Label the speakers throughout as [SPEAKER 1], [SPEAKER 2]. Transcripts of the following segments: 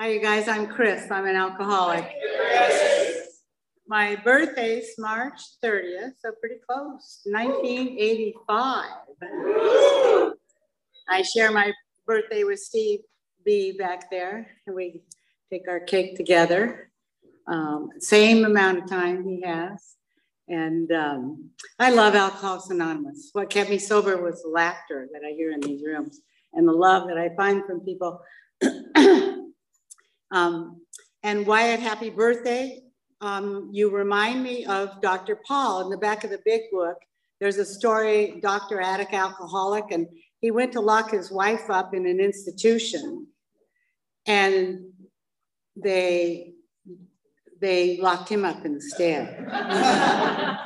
[SPEAKER 1] Hi, you guys. I'm Chris. I'm an alcoholic. My birthday's March 30th, so pretty close. 1985. I share my birthday with Steve B back there, and we take our cake together. Um, same amount of time he has. And um, I love Alcoholics Anonymous. What kept me sober was laughter that I hear in these rooms and the love that I find from people Um, and Wyatt, happy birthday. Um, you remind me of Dr. Paul in the back of the big book. There's a story, Dr. Addict alcoholic, and he went to lock his wife up in an institution. And they they locked him up instead.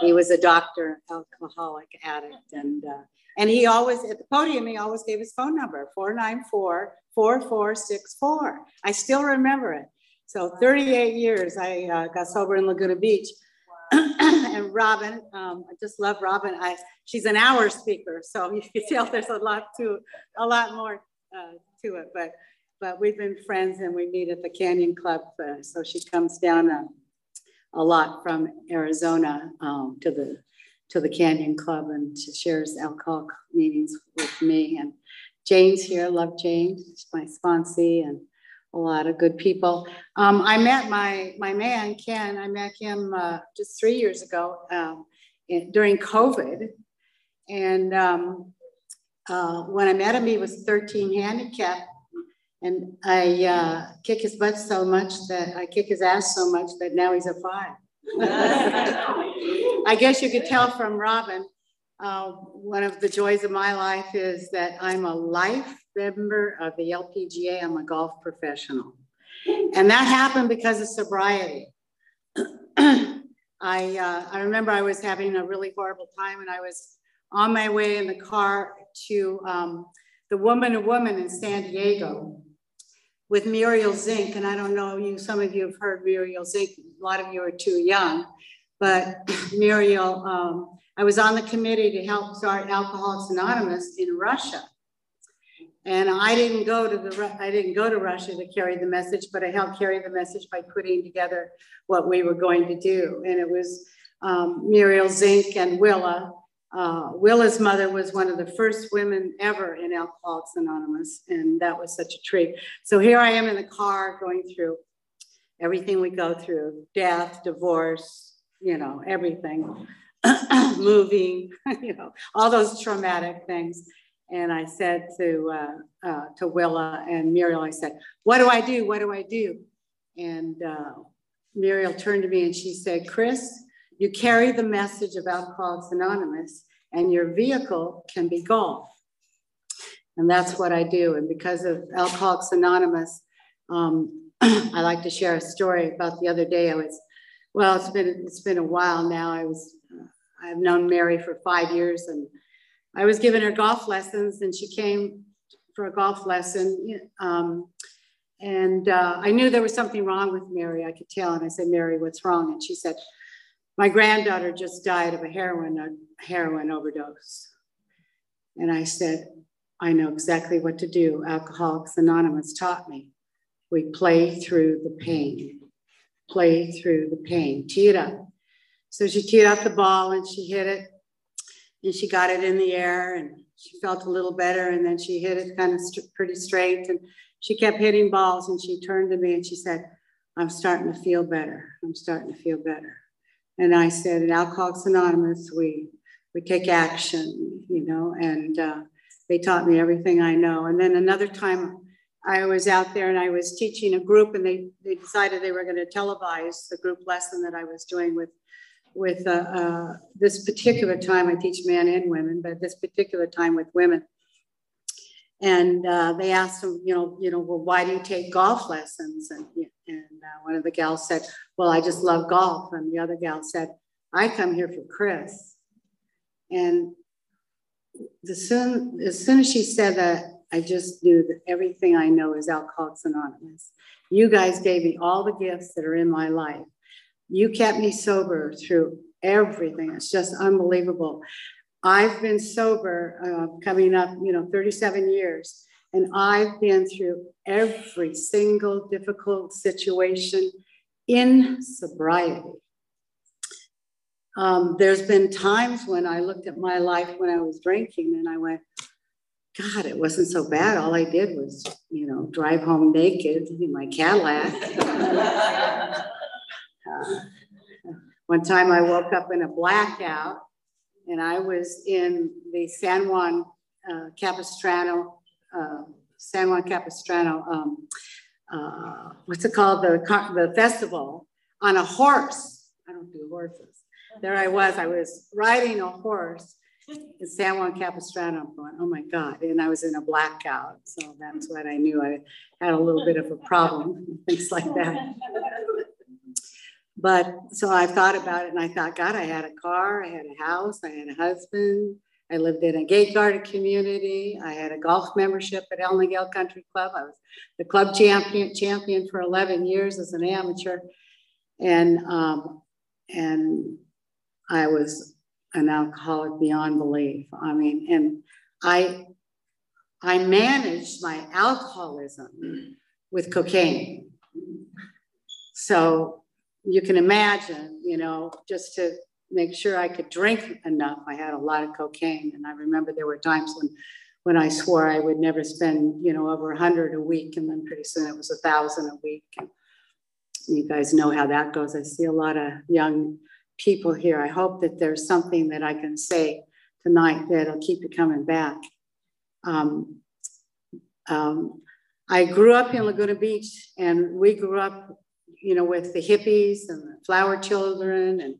[SPEAKER 1] he was a doctor, alcoholic addict, and uh, and he always at the podium he always gave his phone number 494 4464. I still remember it. So 38 years I uh, got sober in Laguna Beach. and Robin, um, I just love Robin. I, she's an hour speaker, so you can tell there's a lot to, a lot more uh, to it. But, but we've been friends, and we meet at the Canyon Club. Uh, so she comes down a, a lot from Arizona um, to the to the Canyon Club, and she shares alcohol meetings with me. And Jane's here. Love Jane. She's my sponsee and a lot of good people. Um, I met my my man Ken. I met him uh, just three years ago um, in, during COVID, and um, uh, when I met him, he was 13 handicapped, and I uh, kick his butt so much that I kick his ass so much that now he's a five. I guess you could tell from Robin uh, one of the joys of my life is that I'm a life member of the LPGA. I'm a golf professional. And that happened because of sobriety. I, uh, I remember I was having a really horrible time and I was on my way in the car to um, the Woman to Woman in San Diego with Muriel Zink. And I don't know, you, some of you have heard Muriel Zink. A lot of you are too young, but Muriel um, I was on the committee to help start Alcoholics Anonymous in Russia. And I didn't go to the I didn't go to Russia to carry the message, but I helped carry the message by putting together what we were going to do. And it was um, Muriel Zink and Willa. Uh, Willa's mother was one of the first women ever in Alcoholics Anonymous, and that was such a treat. So here I am in the car going through everything we go through: death, divorce, you know, everything. moving, you know, all those traumatic things. And I said to uh, uh, to Willa and Muriel, I said, "What do I do? What do I do?" And uh, Muriel turned to me and she said, "Chris, you carry the message of Alcoholics Anonymous, and your vehicle can be golf." And that's what I do. And because of Alcoholics Anonymous, um, I like to share a story about the other day. I was, well, it's been it's been a while now. I was I've known Mary for five years and I was giving her golf lessons and she came for a golf lesson. Um, and uh, I knew there was something wrong with Mary. I could tell. And I said, Mary, what's wrong? And she said, my granddaughter just died of a heroin, a heroin overdose. And I said, I know exactly what to do. Alcoholics Anonymous taught me. We play through the pain, play through the pain, tee it up. So she teed up the ball and she hit it and she got it in the air and she felt a little better and then she hit it kind of st- pretty straight and she kept hitting balls and she turned to me and she said, I'm starting to feel better. I'm starting to feel better. And I said, in Alcoholics Anonymous, we, we take action, you know, and uh, they taught me everything I know. And then another time I was out there and I was teaching a group and they, they decided they were going to televise the group lesson that I was doing with with uh, uh, this particular time. I teach men and women, but this particular time with women. And uh, they asked him, you know, you know, well, why do you take golf lessons? And, and uh, one of the gals said, well, I just love golf. And the other gal said, I come here for Chris. And the soon, as soon as she said that, I just knew that everything I know is Alcoholics Anonymous. You guys gave me all the gifts that are in my life. You kept me sober through everything. It's just unbelievable. I've been sober uh, coming up, you know, 37 years. And I've been through every single difficult situation in sobriety. Um, there's been times when I looked at my life when I was drinking and I went, God, it wasn't so bad. All I did was, you know, drive home naked in my Cadillac. uh, one time I woke up in a blackout and I was in the San Juan uh, Capistrano, uh, San Juan Capistrano, um, uh, what's it called? The, the festival on a horse. I don't do horses. There I was. I was riding a horse in San Juan Capistrano. I'm going, oh my God. And I was in a blackout. So that's what I knew. I had a little bit of a problem, things like that. But so I thought about it and I thought, God, I had a car, I had a house, I had a husband, I lived in a gate guarded community. I had a golf membership at El Niguel Country Club. I was the club champion champion for 11 years as an amateur. And, um, and I was an alcoholic beyond belief. I mean, and I, I managed my alcoholism with cocaine. So you can imagine, you know, just to make sure I could drink enough, I had a lot of cocaine. And I remember there were times when when I swore I would never spend, you know, over a hundred a week. And then pretty soon it was a thousand a week. And you guys know how that goes. I see a lot of young people here. I hope that there's something that I can say tonight that'll keep you coming back. Um, um, I grew up in Laguna Beach and we grew up you know, with the hippies and the flower children and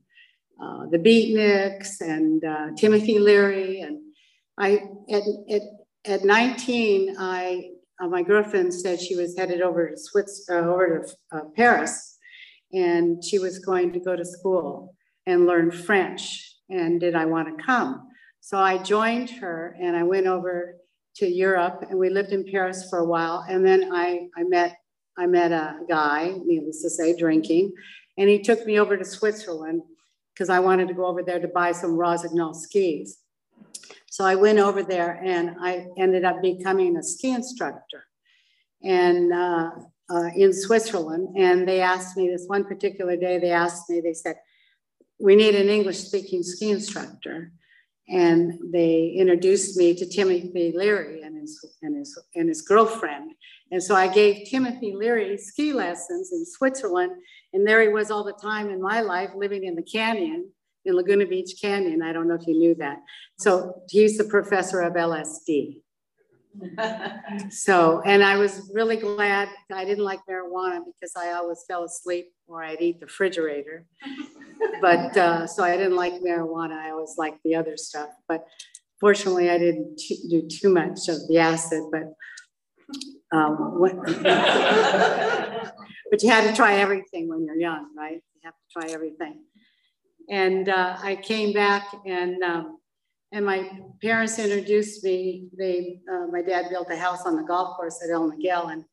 [SPEAKER 1] uh, the beatniks and uh, Timothy Leary. And I, at, at, at 19, I, uh, my girlfriend said she was headed over to Swiss, uh, over to uh, Paris and she was going to go to school and learn French. And did I want to come? So I joined her and I went over to Europe and we lived in Paris for a while. And then I, I met I met a guy, needless to say, drinking, and he took me over to Switzerland because I wanted to go over there to buy some Rossignol skis. So I went over there and I ended up becoming a ski instructor and uh, uh, in Switzerland. And they asked me this one particular day, they asked me, they said, we need an English speaking ski instructor. And they introduced me to Timothy Leary and his, and his, and his girlfriend. And so I gave Timothy Leary ski lessons in Switzerland. And there he was all the time in my life living in the canyon, in Laguna Beach Canyon. I don't know if you knew that. So he's the professor of LSD. so, and I was really glad I didn't like marijuana because I always fell asleep or I'd eat the refrigerator. but uh, so I didn't like marijuana. I always liked the other stuff. But fortunately, I didn't do too much of the acid. But um, but you had to try everything when you're young, right? You have to try everything. And uh, I came back and um, and my parents introduced me. They uh, my dad built a house on the golf course at El Niguel, and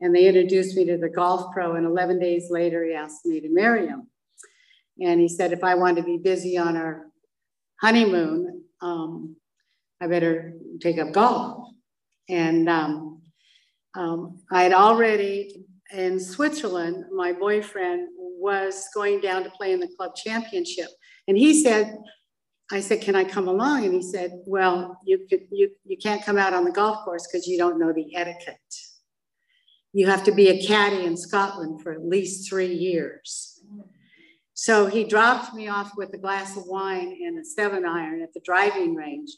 [SPEAKER 1] and they introduced me to the golf pro. And 11 days later, he asked me to marry him. And he said if I wanted to be busy on our honeymoon, um, I better take up golf. And um, I had already in Switzerland, my boyfriend was going down to play in the club championship. And he said, I said, can I come along? And he said, well, you, could, you, you can't come out on the golf course because you don't know the etiquette. You have to be a caddy in Scotland for at least three years. So he dropped me off with a glass of wine and a seven iron at the driving range.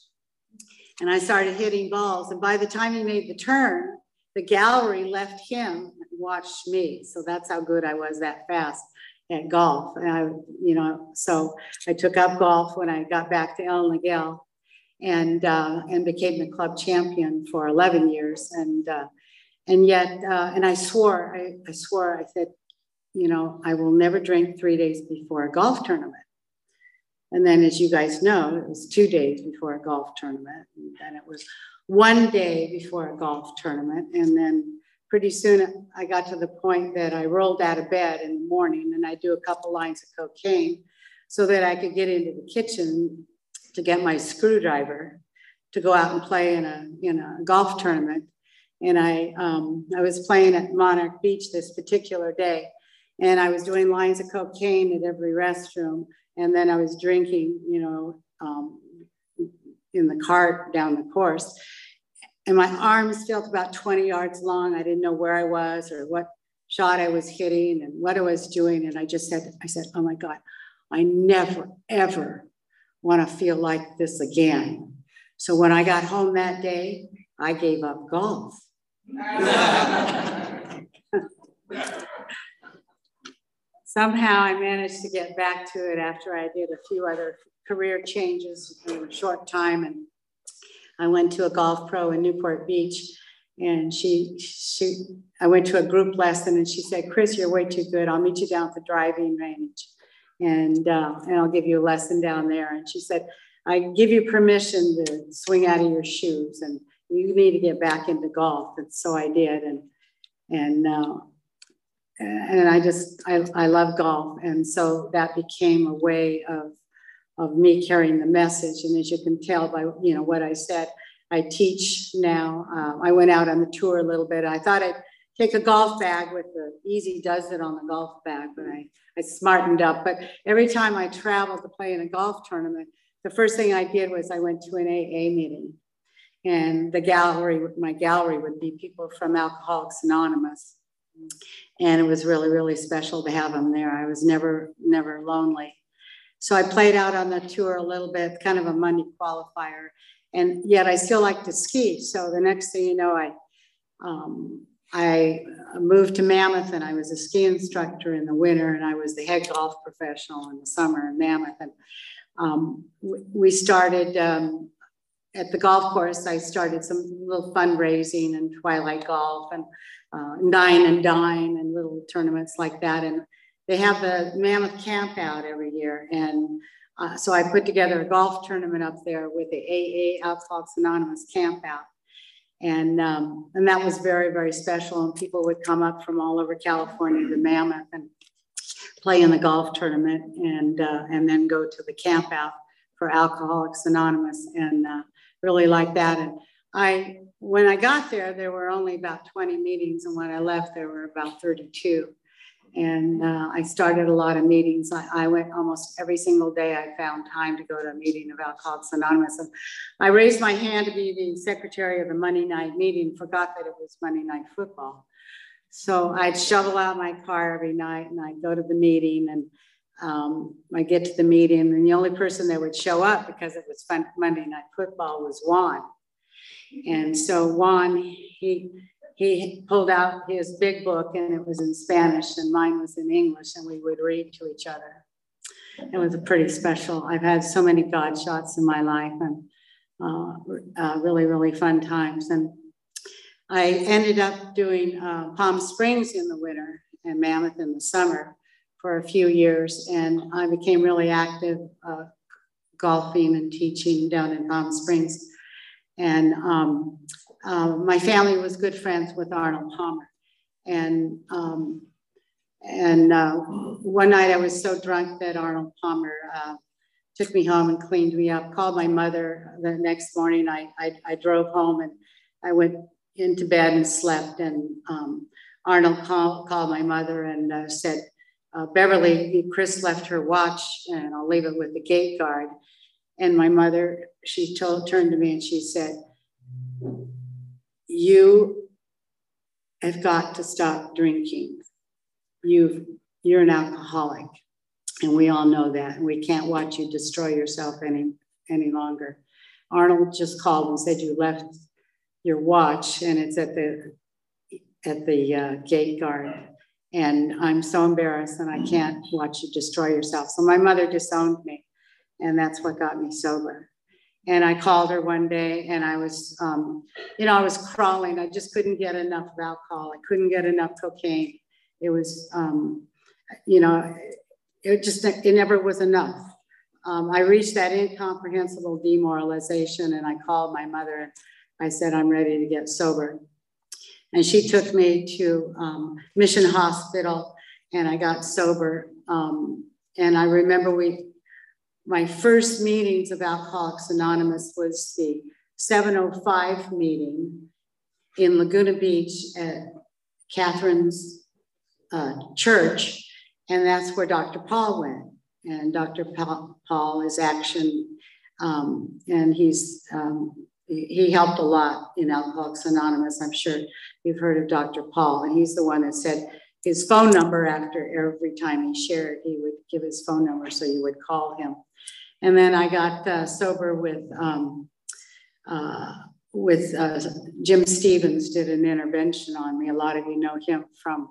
[SPEAKER 1] And I started hitting balls. And by the time he made the turn, the gallery left him and watched me. So that's how good I was that fast at golf. And I, you know, so I took up golf when I got back to El Niguel and uh, and became the club champion for 11 years. And uh, and yet, uh, and I swore, I, I swore, I said, you know, I will never drink three days before a golf tournament. And then, as you guys know, it was two days before a golf tournament. And then it was one day before a golf tournament. And then pretty soon I got to the point that I rolled out of bed in the morning and I do a couple lines of cocaine so that I could get into the kitchen to get my screwdriver to go out and play in a, in a golf tournament. And I, um, I was playing at Monarch Beach this particular day, and I was doing lines of cocaine at every restroom. And then I was drinking, you know, um, in the cart down the course. And my arms felt about 20 yards long. I didn't know where I was or what shot I was hitting and what I was doing. And I just said, I said, oh my God, I never, ever want to feel like this again. So when I got home that day, I gave up golf. Somehow I managed to get back to it after I did a few other career changes in a short time. And I went to a golf pro in Newport Beach and she, she, I went to a group lesson and she said, Chris, you're way too good. I'll meet you down at the driving range and, uh, and I'll give you a lesson down there. And she said, I give you permission to swing out of your shoes and you need to get back into golf. And so I did. And, and, uh, and I just, I, I love golf. And so that became a way of, of me carrying the message. And as you can tell by, you know, what I said, I teach now. Um, I went out on the tour a little bit. I thought I'd take a golf bag with the easy does it on the golf bag, but I, I smartened up. But every time I traveled to play in a golf tournament, the first thing I did was I went to an AA meeting. And the gallery, my gallery would be people from Alcoholics Anonymous. And it was really, really special to have them there. I was never, never lonely. So I played out on the tour a little bit, kind of a money qualifier and yet I still like to ski. So the next thing you know, I um, I moved to Mammoth and I was a ski instructor in the winter and I was the head golf professional in the summer in Mammoth. And um, we started um, at the golf course. I started some little fundraising and twilight golf and uh, dine and dine and little tournaments like that. And they have the Mammoth camp out every year. And uh, so I put together a golf tournament up there with the AA Alcoholics Anonymous camp out. And, um, and that was very, very special. And people would come up from all over California to Mammoth and play in the golf tournament and, uh, and then go to the camp out for Alcoholics Anonymous and uh, really like that. And I, when I got there, there were only about 20 meetings. And when I left, there were about 32 and uh, I started a lot of meetings. I, I, went almost every single day. I found time to go to a meeting of Alcoholics Anonymous. And I raised my hand to be the secretary of the Monday night meeting, forgot that it was Monday night football. So I'd shovel out my car every night and I'd go to the meeting and um, I get to the meeting and the only person that would show up because it was fun, Monday night football was Juan. And so Juan, he he pulled out his big book and it was in Spanish and mine was in English and we would read to each other. It was a pretty special. I've had so many God shots in my life and uh, uh, really, really fun times. And I ended up doing uh, Palm Springs in the winter and Mammoth in the summer for a few years. And I became really active uh, golfing and teaching down in Palm Springs. And um, um, my family was good friends with Arnold Palmer. And, um, and uh, one night I was so drunk that Arnold Palmer uh, took me home and cleaned me up, called my mother the next morning. I, I, I drove home and I went into bed and slept. And um, Arnold call, called my mother and uh, said, uh, Beverly, Chris left her watch and I'll leave it with the gate guard. And my mother, she told, turned to me and she said, you have got to stop drinking. You've, you're an alcoholic. And we all know that. And we can't watch you destroy yourself any, any longer. Arnold just called and said you left your watch and it's at the at the uh, gate guard. And I'm so embarrassed and I can't watch you destroy yourself. So my mother disowned me. And that's what got me sober. And I called her one day and I was, um, you know, I was crawling. I just couldn't get enough of alcohol. I couldn't get enough cocaine. It was, um, you know, it just, it never was enough. Um, I reached that incomprehensible demoralization and I called my mother and I said, I'm ready to get sober. And she took me to um, Mission Hospital and I got sober. Um, and I remember we my first meetings of Alcoholics Anonymous was the 705 meeting in Laguna Beach at Catherine's uh, church, and that's where Dr. Paul went. And Dr. Paul is action, um, and he's um, he helped a lot in Alcoholics Anonymous. I'm sure you've heard of Dr. Paul, and he's the one that said his phone number after every time he shared, he would give his phone number so you would call him. And then I got uh, sober with um, uh, with uh, Jim Stevens did an intervention on me. A lot of you know him from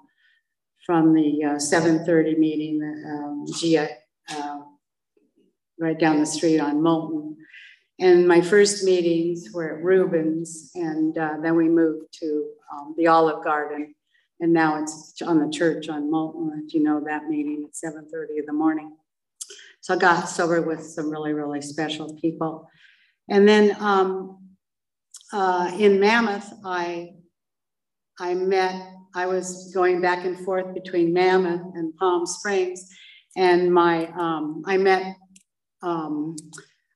[SPEAKER 1] from the uh, 7:30 meeting, um, uh, right down the street on Moulton. And my first meetings were at Rubens, and uh, then we moved to um, the Olive Garden, and now it's on the church on Moulton. If you know that meeting at 7:30 in the morning. So I got sober with some really, really special people. And then um, uh, in Mammoth, I, I met, I was going back and forth between Mammoth and Palm Springs. And my, um, I met, um,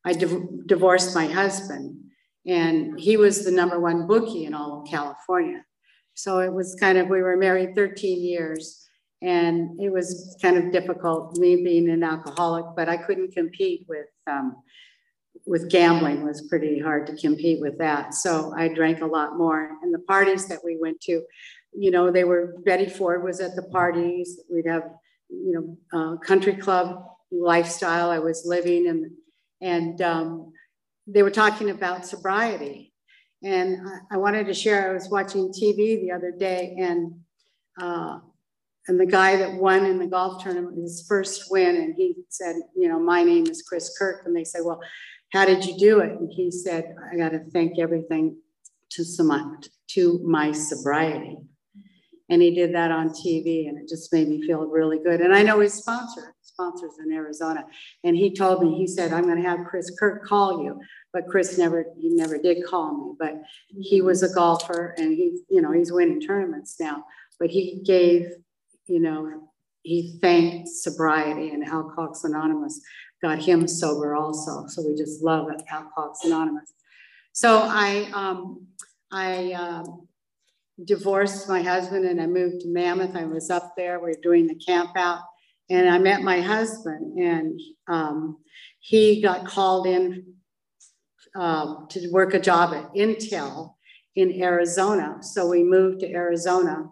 [SPEAKER 1] I div divorced my husband and he was the number one bookie in all of California. So it was kind of, we were married 13 years and it was kind of difficult, me being an alcoholic, but I couldn't compete with um, with gambling was pretty hard to compete with that. So I drank a lot more. And the parties that we went to, you know, they were Betty Ford was at the parties. We'd have, you know, country club lifestyle I was living and and um, they were talking about sobriety. And I, I, wanted to share. I was watching TV the other day, and uh, and the guy that won in the golf tournament, his first win, and he said, you know, my name is Chris Kirk, and they said, well, how did you do it? And he said, I got to thank everything to some to my sobriety. And he did that on TV, and it just made me feel really good. And I know his sponsor, sponsors in Arizona, and he told me, he said, I'm going to have Chris Kirk call you. But Chris never, he never did call me. But he was a golfer, and he, you know, he's winning tournaments now. But he gave, you know, he thanked sobriety and Alcoholics Anonymous got him sober also. So we just love Alcoholics Anonymous. So I, um, I um, divorced my husband and I moved to Mammoth. I was up there. We were doing the camp out, and I met my husband, and um, he got called in um, to work a job at Intel in Arizona. So we moved to Arizona,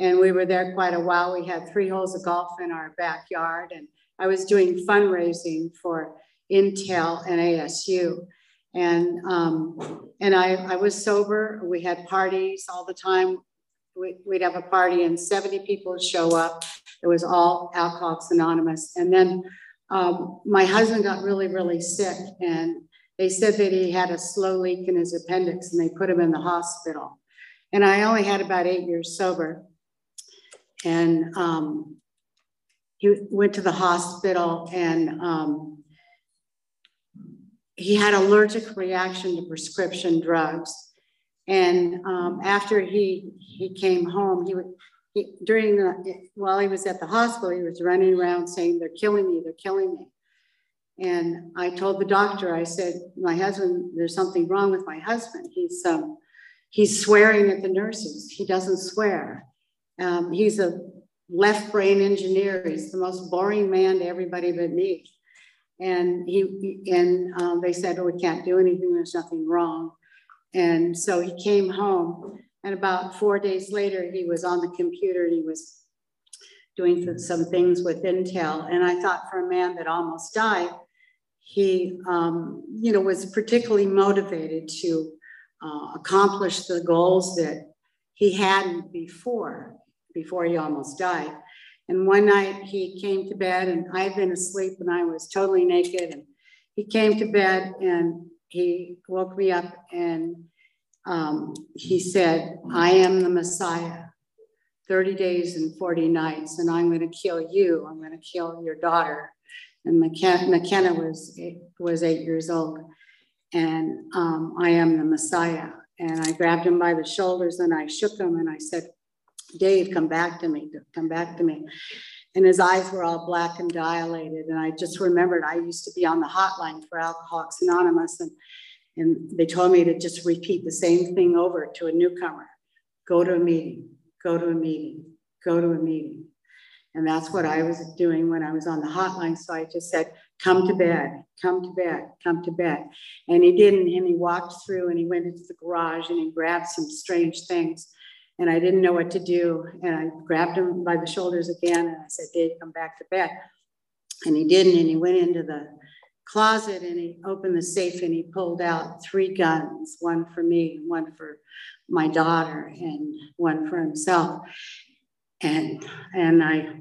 [SPEAKER 1] and we were there quite a while. We had three holes of golf in our backyard, and I was doing fundraising for Intel and ASU. And, um, and I, I was sober. We had parties all the time. We, would have a party and 70 people would show up. It was all Alcoholics Anonymous. And then um, my husband got really, really sick. And they said that he had a slow leak in his appendix and they put him in the hospital. And I only had about eight years sober. And um, he went to the hospital and um, he had allergic reaction to prescription drugs. And um, after he he came home, he he, during the while he was at the hospital, he was running around saying, "They're killing me! They're killing me!" And I told the doctor, I said, "My husband, there's something wrong with my husband. He's um, he's swearing at the nurses. He doesn't swear. Um, he's a left brain engineer. He's the most boring man to everybody but me. And he and um, they said, "Oh, we can't do anything. There's nothing wrong." And so he came home, and about four days later, he was on the computer and he was doing some things with Intel. And I thought, for a man that almost died, he, um, you know, was particularly motivated to uh, accomplish the goals that he hadn't before before he almost died. And one night he came to bed and I had been asleep and I was totally naked. And he came to bed and he woke me up and um, he said, I am the Messiah. 30 days and 40 nights, and I'm going to kill you. I'm going to kill your daughter. And McKenna, McKenna was, was eight years old. And um, I am the Messiah. And I grabbed him by the shoulders and I shook him and I said, Dave, come back to me, come back to me. And his eyes were all black and dilated. And I just remembered I used to be on the hotline for Alcoholics Anonymous. And, and they told me to just repeat the same thing over to a newcomer. go to a meeting, go to a meeting, go to a meeting. And that's what I was doing when I was on the hotline. So I just said, come to bed, come to bed, come to bed. And he didn't. And he walked through and he went into the garage and he grabbed some strange things. And I didn't know what to do. And I grabbed him by the shoulders again and I said, Dave, come back to bed. And he didn't. And he went into the closet and he opened the safe and he pulled out three guns one for me, one for my daughter, and one for himself. And, and I,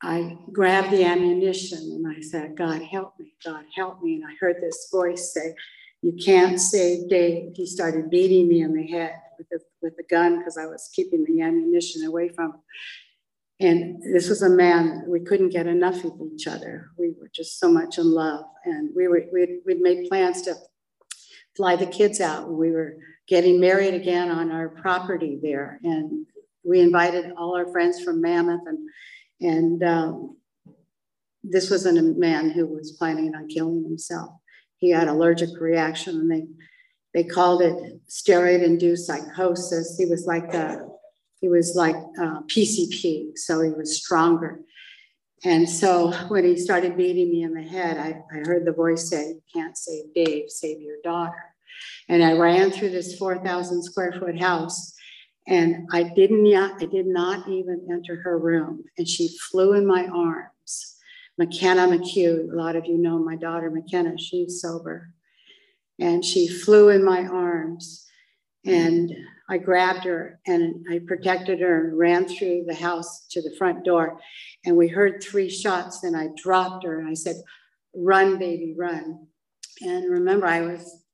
[SPEAKER 1] I grabbed the ammunition and I said, God, help me, God, help me. And I heard this voice say, You can't save Dave. He started beating me in the head with the, with the gun because I was keeping the ammunition away from him. And this was a man, we couldn't get enough of each other. We were just so much in love. And we were, we'd, we'd made plans to fly the kids out. We were getting married again on our property there. And we invited all our friends from Mammoth and, and um, this wasn't a man who was planning on killing himself. He had allergic reaction and they, they called it steroid induced psychosis. He was like a he was like uh, PCP, so he was stronger. And so when he started beating me in the head, I, I heard the voice say, You can't save Dave, save your daughter. And I ran through this 4,000 square foot house and I didn't I did not even enter her room. And she flew in my arms. McKenna McHugh, a lot of you know my daughter McKenna, she's sober. And she flew in my arms. And I grabbed her and I protected her and ran through the house to the front door. And we heard three shots. And I dropped her and I said, Run, baby, run. And remember, I was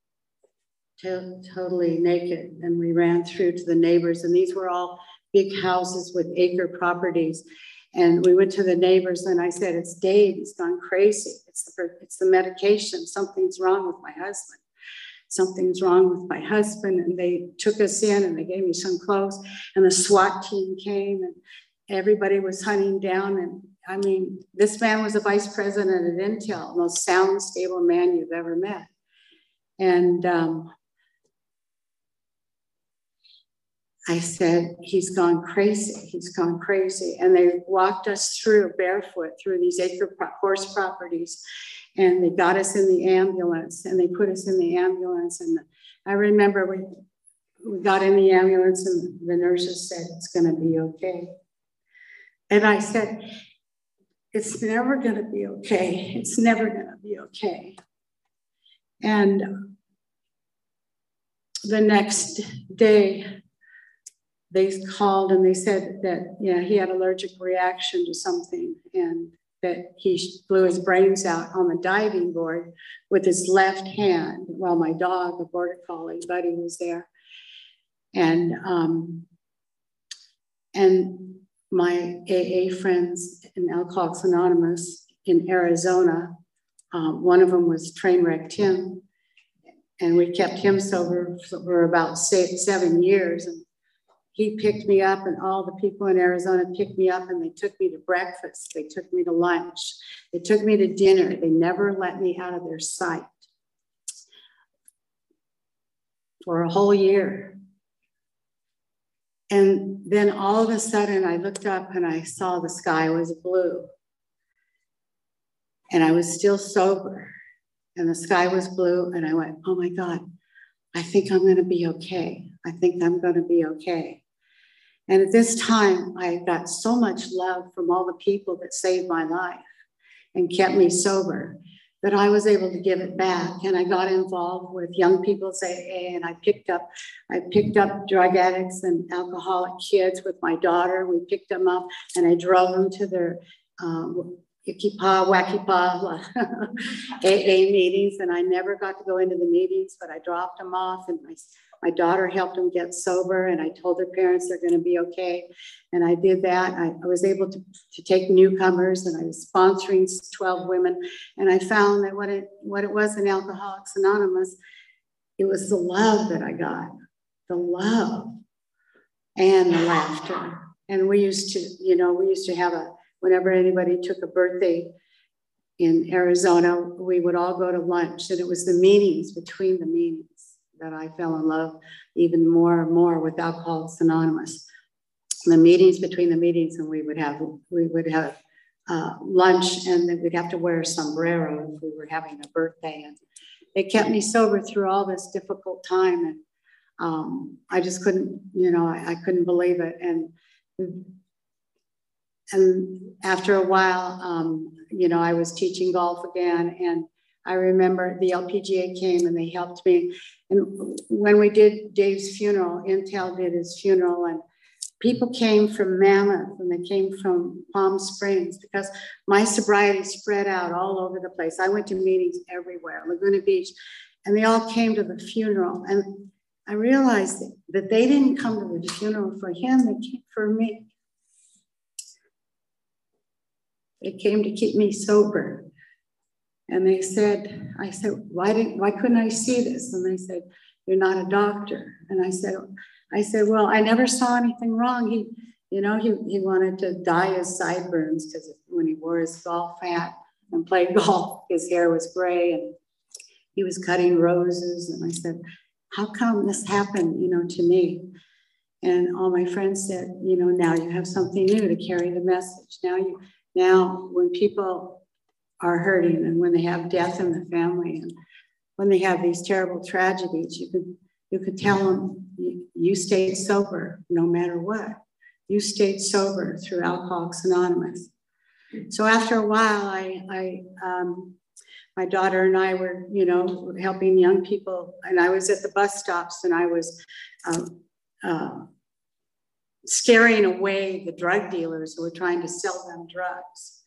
[SPEAKER 1] to- totally naked. And we ran through to the neighbors. And these were all big houses with acre properties. And we went to the neighbors and I said, It's Dave. He's gone crazy. It's the, it's the medication. Something's wrong with my husband something's wrong with my husband. And they took us in and they gave me some clothes. And the SWAT team came and everybody was hunting down. And I mean, this man was a vice president at Intel, most sound, stable man you've ever met. And um, I said, he's gone crazy. He's gone crazy. And they walked us through barefoot through these acre horse properties and they got us in the ambulance and they put us in the ambulance. And I remember we, we got in the ambulance and the nurses said, it's going to be okay. And I said, it's never going to be okay. It's never going to be okay. And the next day, they called and they said that, yeah, he had allergic reaction to something. And that he blew his brains out on the diving board with his left hand while my dog, a border collie, Buddy, was there. And um, and my AA friends in Alcoholics Anonymous in Arizona, um, one of them was train wreck Tim, and we kept him sober for about seven years. And he picked me up and all the people in Arizona picked me up and they took me to breakfast. They took me to lunch. They took me to dinner. They never let me out of their sight for a whole year. And then all of a sudden I looked up and I saw the sky was blue. And I was still sober and the sky was blue. And I went, oh my God, I think I'm going to be okay. I think I'm going to be okay. And at this time, I got so much love from all the people that saved my life and kept me sober that I was able to give it back. And I got involved with young people's AA and I picked up, I picked up drug addicts and alcoholic kids with my daughter. We picked them up and I drove them to their um, ICYPAA, WACYPAA AA meetings. And I never got to go into the meetings, but I dropped them off and my my daughter helped them get sober, and I told their parents they're going to be okay. And I did that. I, I was able to, to take newcomers, and I was sponsoring 12 women. And I found that what it what it was in Alcoholics Anonymous, it was the love that I got, the love, and the laughter. And we used to, you know, we used to have a whenever anybody took a birthday in Arizona, we would all go to lunch, and it was the meetings between the meetings that I fell in love even more and more with Alcoholics Anonymous. The meetings between the meetings, and we would have we would have uh, lunch, and then we'd have to wear a sombrero if we were having a birthday, and it kept me sober through all this difficult time, and um, I just couldn't, you know, I, I couldn't believe it, and and after a while, um, you know, I was teaching golf again, and I remember the LPGA came and they helped me. And when we did Dave's funeral, Intel did his funeral, and people came from Mammoth and they came from Palm Springs because my sobriety spread out all over the place. I went to meetings everywhere, Laguna Beach, and they all came to the funeral. And I realized that they didn't come to the funeral for him, they came for me. They came to keep me sober. And they said, I said, why didn't why couldn't I see this? And they said, You're not a doctor. And I said, I said, Well, I never saw anything wrong. He, you know, he, he wanted to dye his sideburns because when he wore his golf hat and played golf, his hair was gray and he was cutting roses. And I said, How come this happened, you know, to me? And all my friends said, you know, now you have something new to carry the message. Now you now when people are hurting and when they have death in the family and when they have these terrible tragedies, you could you could tell them you, stayed sober no matter what. You stayed sober through Alcoholics Anonymous. So after a while, I, I um, my daughter and I were, you know, helping young people, and I was at the bus stops and I was um, uh, scaring away the drug dealers who were trying to sell them drugs.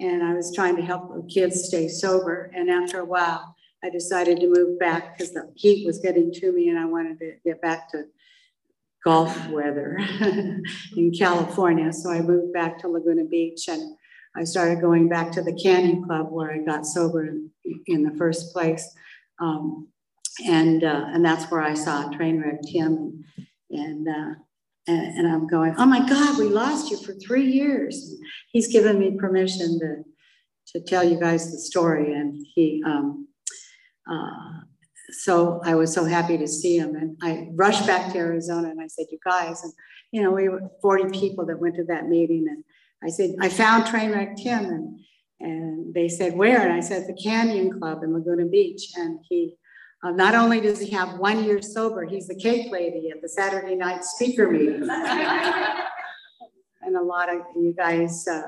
[SPEAKER 1] And I was trying to help the kids stay sober. And after a while, I decided to move back because the heat was getting to me and I wanted to get back to golf weather in California. So I moved back to Laguna Beach and I started going back to the Canyon Club where I got sober in, in the first place. Um, and, uh, and that's where I saw Trainwreck Tim and, and uh, and, and, I'm going, oh my God, we lost you for three years. He's given me permission to, to tell you guys the story. And he, um, uh, so I was so happy to see him. And I rushed back to Arizona and I said, you guys, and you know, we were 40 people that went to that meeting. And I said, I found Trainwreck Tim. And, and they said, where? And I said, the Canyon Club in Laguna Beach. And he uh, not only does he have one year sober, he's the cake lady at the Saturday night speaker meeting. and a lot of you guys, uh,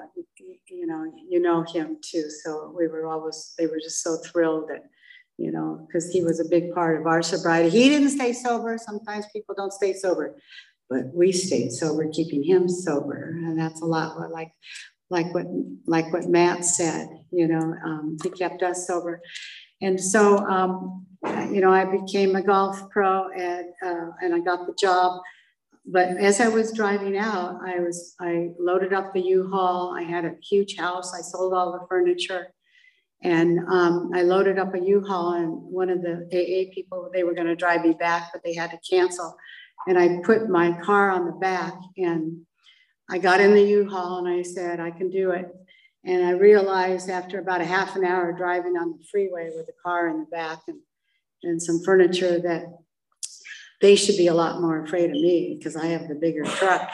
[SPEAKER 1] you know, you know him too. So we were always, they were just so thrilled that, you know, because he was a big part of our sobriety. He didn't stay sober. Sometimes people don't stay sober, but we stayed sober, keeping him sober. And that's a lot like like what like what Matt said, you know, um, he kept us sober. And so, um, you know, I became a golf pro and, uh, and I got the job. But as I was driving out, I was I loaded up the U-Haul. I had a huge house. I sold all the furniture, and um, I loaded up a U-Haul. And one of the AA people they were going to drive me back, but they had to cancel. And I put my car on the back, and I got in the U-Haul, and I said, "I can do it." And I realized after about a half an hour driving on the freeway with the car in the back and, and some furniture that they should be a lot more afraid of me because I have the bigger truck.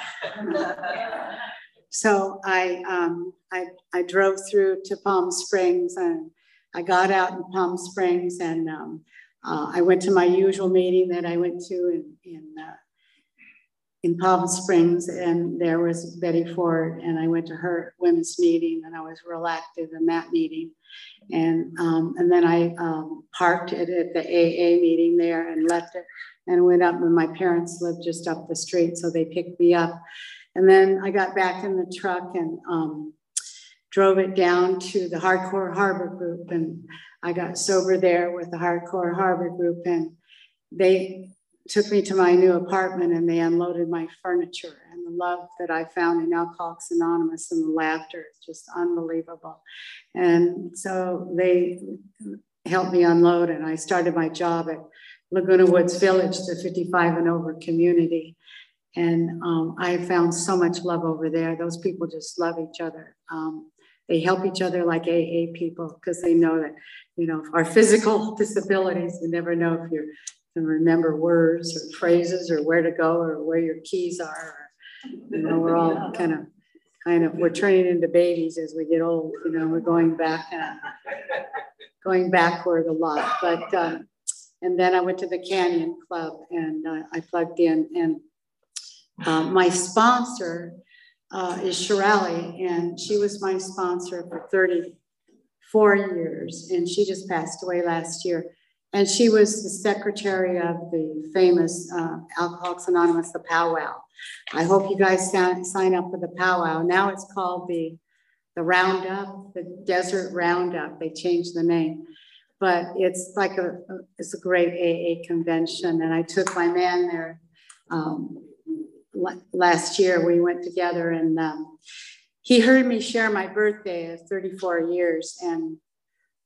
[SPEAKER 1] so I, um, I, I drove through to Palm Springs and I got out in Palm Springs and um, uh, I went to my usual meeting that I went to in, in uh, in Palm Springs, and there was Betty Ford, and I went to her women's meeting, and I was real active in that meeting, and um, and then I um, parked it at the AA meeting there and left it, and went up. And my parents lived just up the street, so they picked me up, and then I got back in the truck and um, drove it down to the Hardcore Harbor Group, and I got sober there with the Hardcore Harbor Group, and they took me to my new apartment and they unloaded my furniture and the love that I found in Alcoholics Anonymous and the laughter is just unbelievable. And so they helped me unload and I started my job at Laguna Woods Village, the 55 and over community. And um, I found so much love over there. Those people just love each other. Um, they help each other like AA people because they know that, you know, our physical disabilities, you never know if you're can remember words or phrases or where to go or where your keys are. you know, we're all kind of, kind of, we're turning into babies as we get old. You know, we're going back, uh, going backward a lot. But um, and then I went to the Canyon Club and uh, I plugged in. And uh, my sponsor uh, is Shirley, and she was my sponsor for 34 years. And she just passed away last year. And she was the secretary of the famous uh, Alcoholics Anonymous, the powwow. I hope you guys sign up for the powwow. Now it's called the, the Roundup, the Desert Roundup. They changed the name. But it's like a, it's a great AA convention. And I took my man there um, last year. We went together and um, he heard me share my birthday of 34 years. And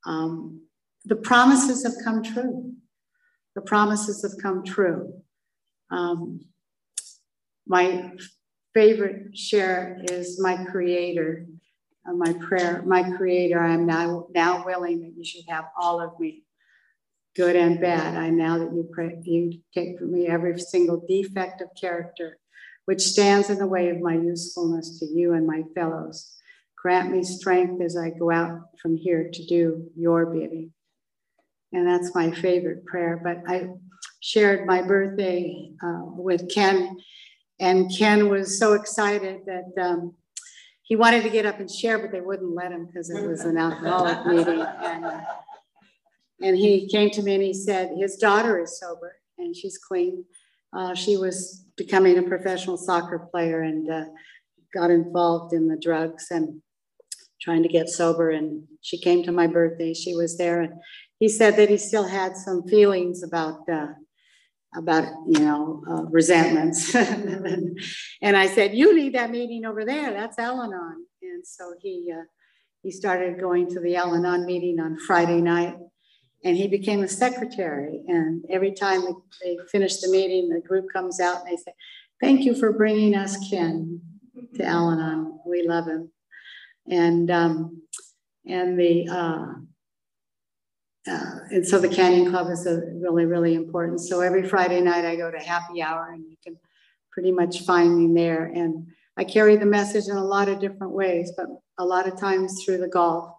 [SPEAKER 1] um, the promises have come true. The promises have come true. Um, my favorite share is my creator, uh, my prayer, my creator. I'm now, now willing that you should have all of me, good and bad. I now that you pray, you take from me every single defect of character which stands in the way of my usefulness to you and my fellows. Grant me strength as I go out from here to do your bidding. And that's my favorite prayer. But I shared my birthday uh, with Ken, and Ken was so excited that um, he wanted to get up and share, but they wouldn't let him because it was an alcoholic meeting. And, uh, and he came to me and he said, his daughter is sober and she's clean. Uh, she was becoming a professional soccer player and uh, got involved in the drugs and trying to get sober. And she came to my birthday. She was there, and he said that he still had some feelings about uh, about you know uh, resentments. and I said, "You lead that meeting over there. That's Al-Anon." And so he uh, he started going to the Al-Anon meeting on Friday night. And he became a secretary. And every time they finish the meeting, the group comes out and they say, Thank you for bringing us Ken to Al-Anon. We love him. And um, and the uh, uh, and so the Canyon Club is a really, really important. So every Friday night I go to happy hour and you can pretty much find me there. And I carry the message in a lot of different ways, but a lot of times through the golf.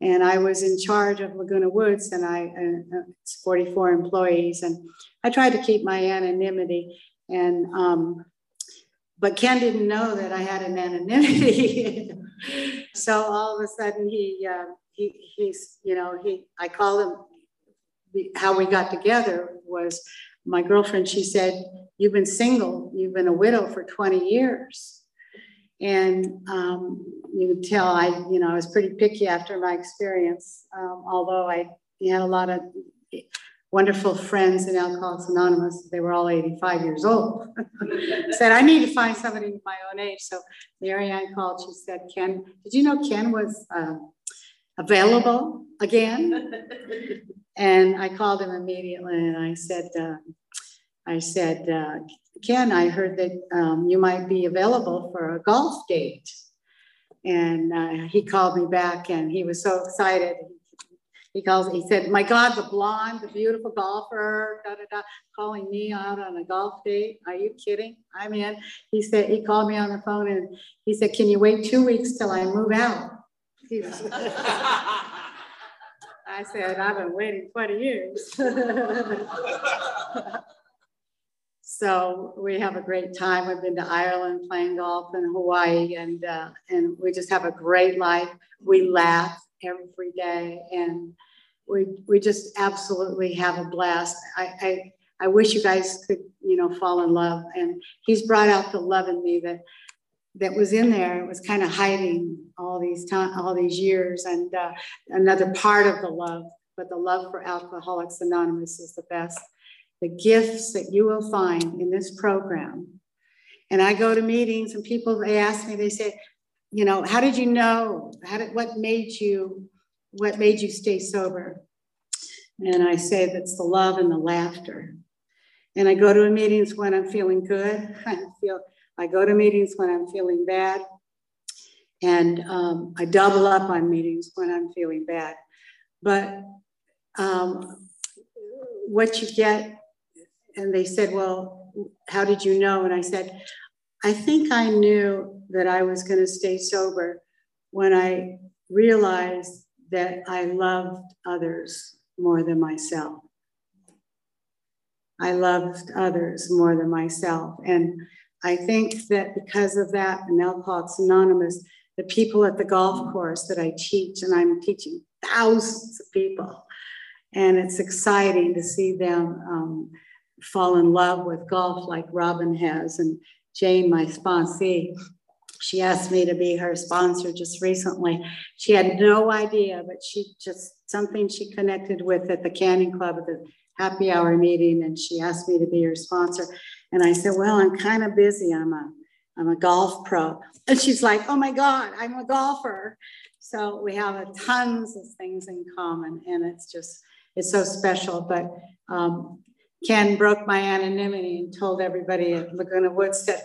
[SPEAKER 1] And I was in charge of Laguna Woods and I, uh, it's 44 employees. And I tried to keep my anonymity. And, um, but Ken didn't know that I had an anonymity. so all of a sudden he, uh, he, he's, you know, he, I call him, how we got together was my girlfriend, she said, You've been single, you've been a widow for 20 years. And um, you can tell I, you know, I was pretty picky after my experience, um, although I had a lot of wonderful friends in Alcoholics Anonymous. They were all 85 years old. said, I need to find somebody my own age. So Mary Ann called, she said, Ken, did you know Ken was uh, available again. and I called him immediately and I said, uh, I said, uh, Ken, I heard that um, you might be available for a golf date. And uh, he called me back and he was so excited. He calls, he said, My God, the blonde, the beautiful golfer, da, da, da, calling me out on a golf date. Are you kidding? I'm in. He said, he called me on the phone and he said, Can you wait two weeks till I move out? I said, I've been waiting 20 years. so we have a great time. We've been to Ireland playing golf in Hawaii, and uh, and we just have a great life. We laugh every day, and we we just absolutely have a blast. I, I I wish you guys could you know fall in love, and he's brought out the love in me that that was in there it was kind of hiding all these time all these years and uh, another part of the love but the love for alcoholics anonymous is the best. The gifts that you will find in this program. And i go to meetings and people they ask me they say you know how did you know? How did what made you what made you stay sober? And i say that's the love and the laughter. And i go to meetings when i'm feeling good i feel I go to meetings when I'm feeling bad, and um, I double up on meetings when I'm feeling bad. But um, what you get and they said, well, how did you know? And I said, I think I knew that I was going to stay sober when I realized that I loved others more than myself. I loved others more than myself. And I think that because of that, in Alcoholics Anonymous, the people at the golf course that I teach, and I'm teaching thousands of people, and it's exciting to see them um, fall in love with golf like Robin has. And Jane, my sponsee, she asked me to be her sponsor just recently. She had no idea, but she just something she connected with at the Canyon Club at the happy hour meeting, and she asked me to be her sponsor. And I said, Well, I'm kind of busy. I'm a I'm a golf pro. And she's like, Oh my God, I'm a golfer. So we have tons of things in common, and it's just it's so special. But um, Ken broke my anonymity and told everybody at Laguna Woods that,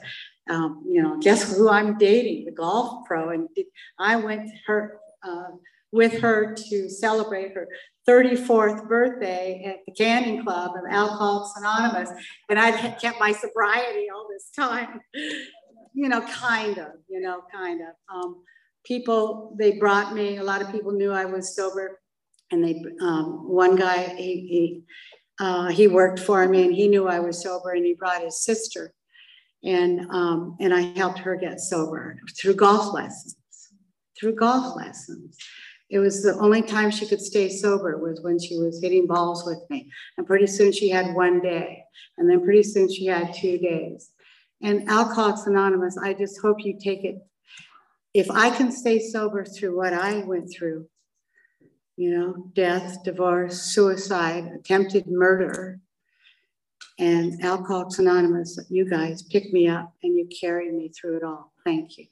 [SPEAKER 1] um, you know, guess who I'm dating, the golf pro. And I went her uh, with her to celebrate her 34th birthday at the Canyon Club of Alcoholics Anonymous. And I'd kept my sobriety all this time, you know, kind of, you know, kind of. Um, people, they brought me, a lot of people knew I was sober. And they, um, one guy, he, he uh, he worked for me and he knew I was sober and he brought his sister and um, and I helped her get sober through golf lessons. Through golf lessons, it was the only time she could stay sober was when she was hitting balls with me. And pretty soon she had one day, and then pretty soon she had two days. And Alcoholics Anonymous, I just hope you take it. If I can stay sober through what I went through, you know, death, divorce, suicide, attempted murder. And Alcoholics Anonymous, you guys picked me up and you carried me through it all. Thank you.